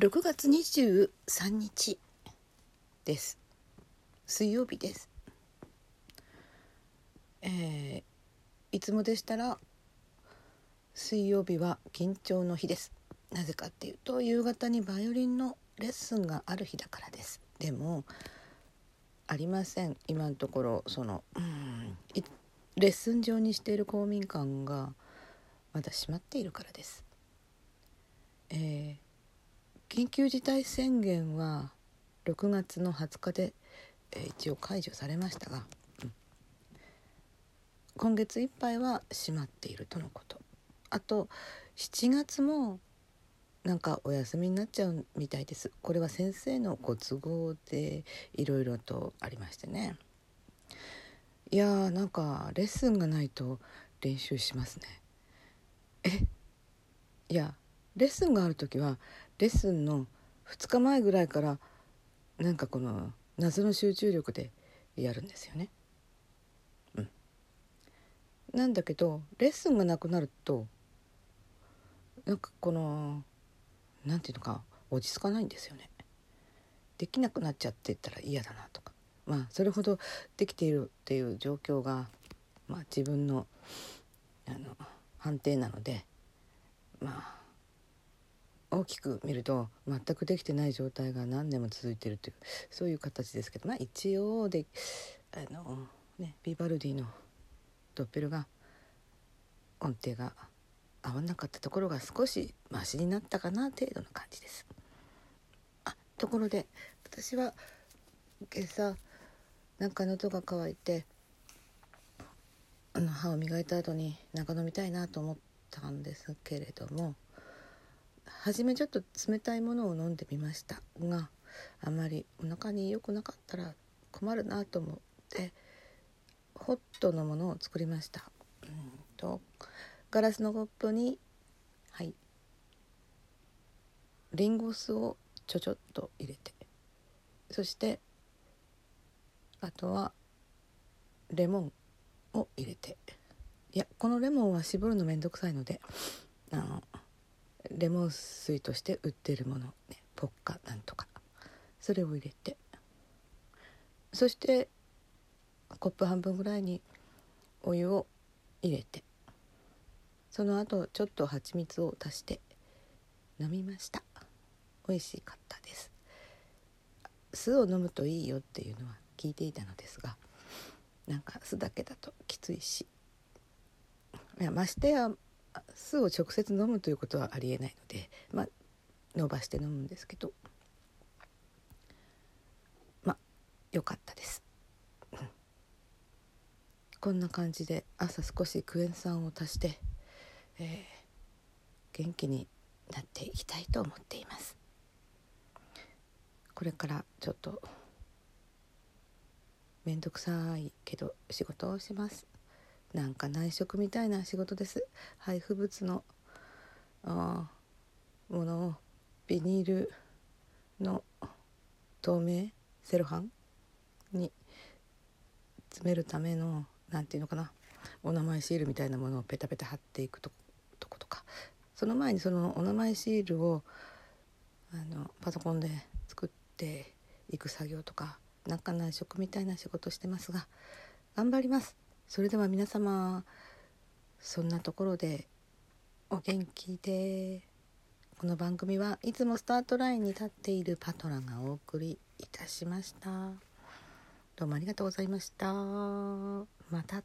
6月23日です。水曜日です。えー、いつもでしたら水曜日は緊張の日です。なぜかっていうと夕方にバイオリンのレッスンがある日だからです。でもありません。今のところそのうんレッスン上にしている公民館がまだ閉まっているからです。えー、緊急事態宣言は6月の20日で、えー、一応解除されましたが、うん、今月いっぱいは閉まっているとのこと。あと7月もなんかお休みになっちゃうみたいです。これは先生のご都合でいろいろとありましてね。いやーなんかレッスンがないと練習しますね。え？いやレッスンがある時はレッスンの2日前ぐらいからなんかこの謎の集中力でやるんですよね。うん、なんだけどレッスンがなくなるとなんかこのなんていうのか落ち着かないんですよね。できなくなっちゃってたら嫌だなとかまあそれほどできているっていう状況が、まあ、自分のあの判定なのでまあ大きく見ると全くできてない状態が何年も続いてるというそういう形ですけどまあ一応であのねビバルディのドッペルが音程が合わなかったところが少しマシになったかな程度の感じです。あところで私は今朝なんか喉が渇いてあの歯を磨いた後になんか飲みたいなと思ったんですけれども初めちょっと冷たいものを飲んでみました。があまりお腹に良くなかったら困るなと思ってホットのものを作りました。うんとガラスのコップにはい。リンゴ酢をちょちょっと入れて。そしてあとはレモンを入れて。いやこのレモンは絞るのめんどくさいのであのレモン水として売ってるもの、ね、ポッカなんとか。それを入れて。そしてコップ半分ぐらいにお湯を入れて。その後ちょっと蜂蜜を足して飲みました。美味しかったです。酢を飲むといいよっていうのは聞いていたのですがなんか酢だけだときついし。いやましてや酢を直接飲むということはありえないのでまあ伸ばして飲むんですけどまあ良かったです、こんな感じで朝少しクエン酸を足して、えー、元気になっていきたいと思っています。これからちょっと面倒くさいけど仕事をします。なんか内職みたいな仕事です。配布物のあものをビニールの透明セロハンに詰めるための何て言うのかなお名前シールみたいなものをペタペタ貼っていくとことか。その前にそのお名前シールをあのパソコンで作っていく作業とかなんか内職みたいな仕事してますが頑張ります。それでは皆様そんなところでお元気でこの番組はいつもスタートラインに立っているパトラがお送りいたしました。どうもありがとうございました。また。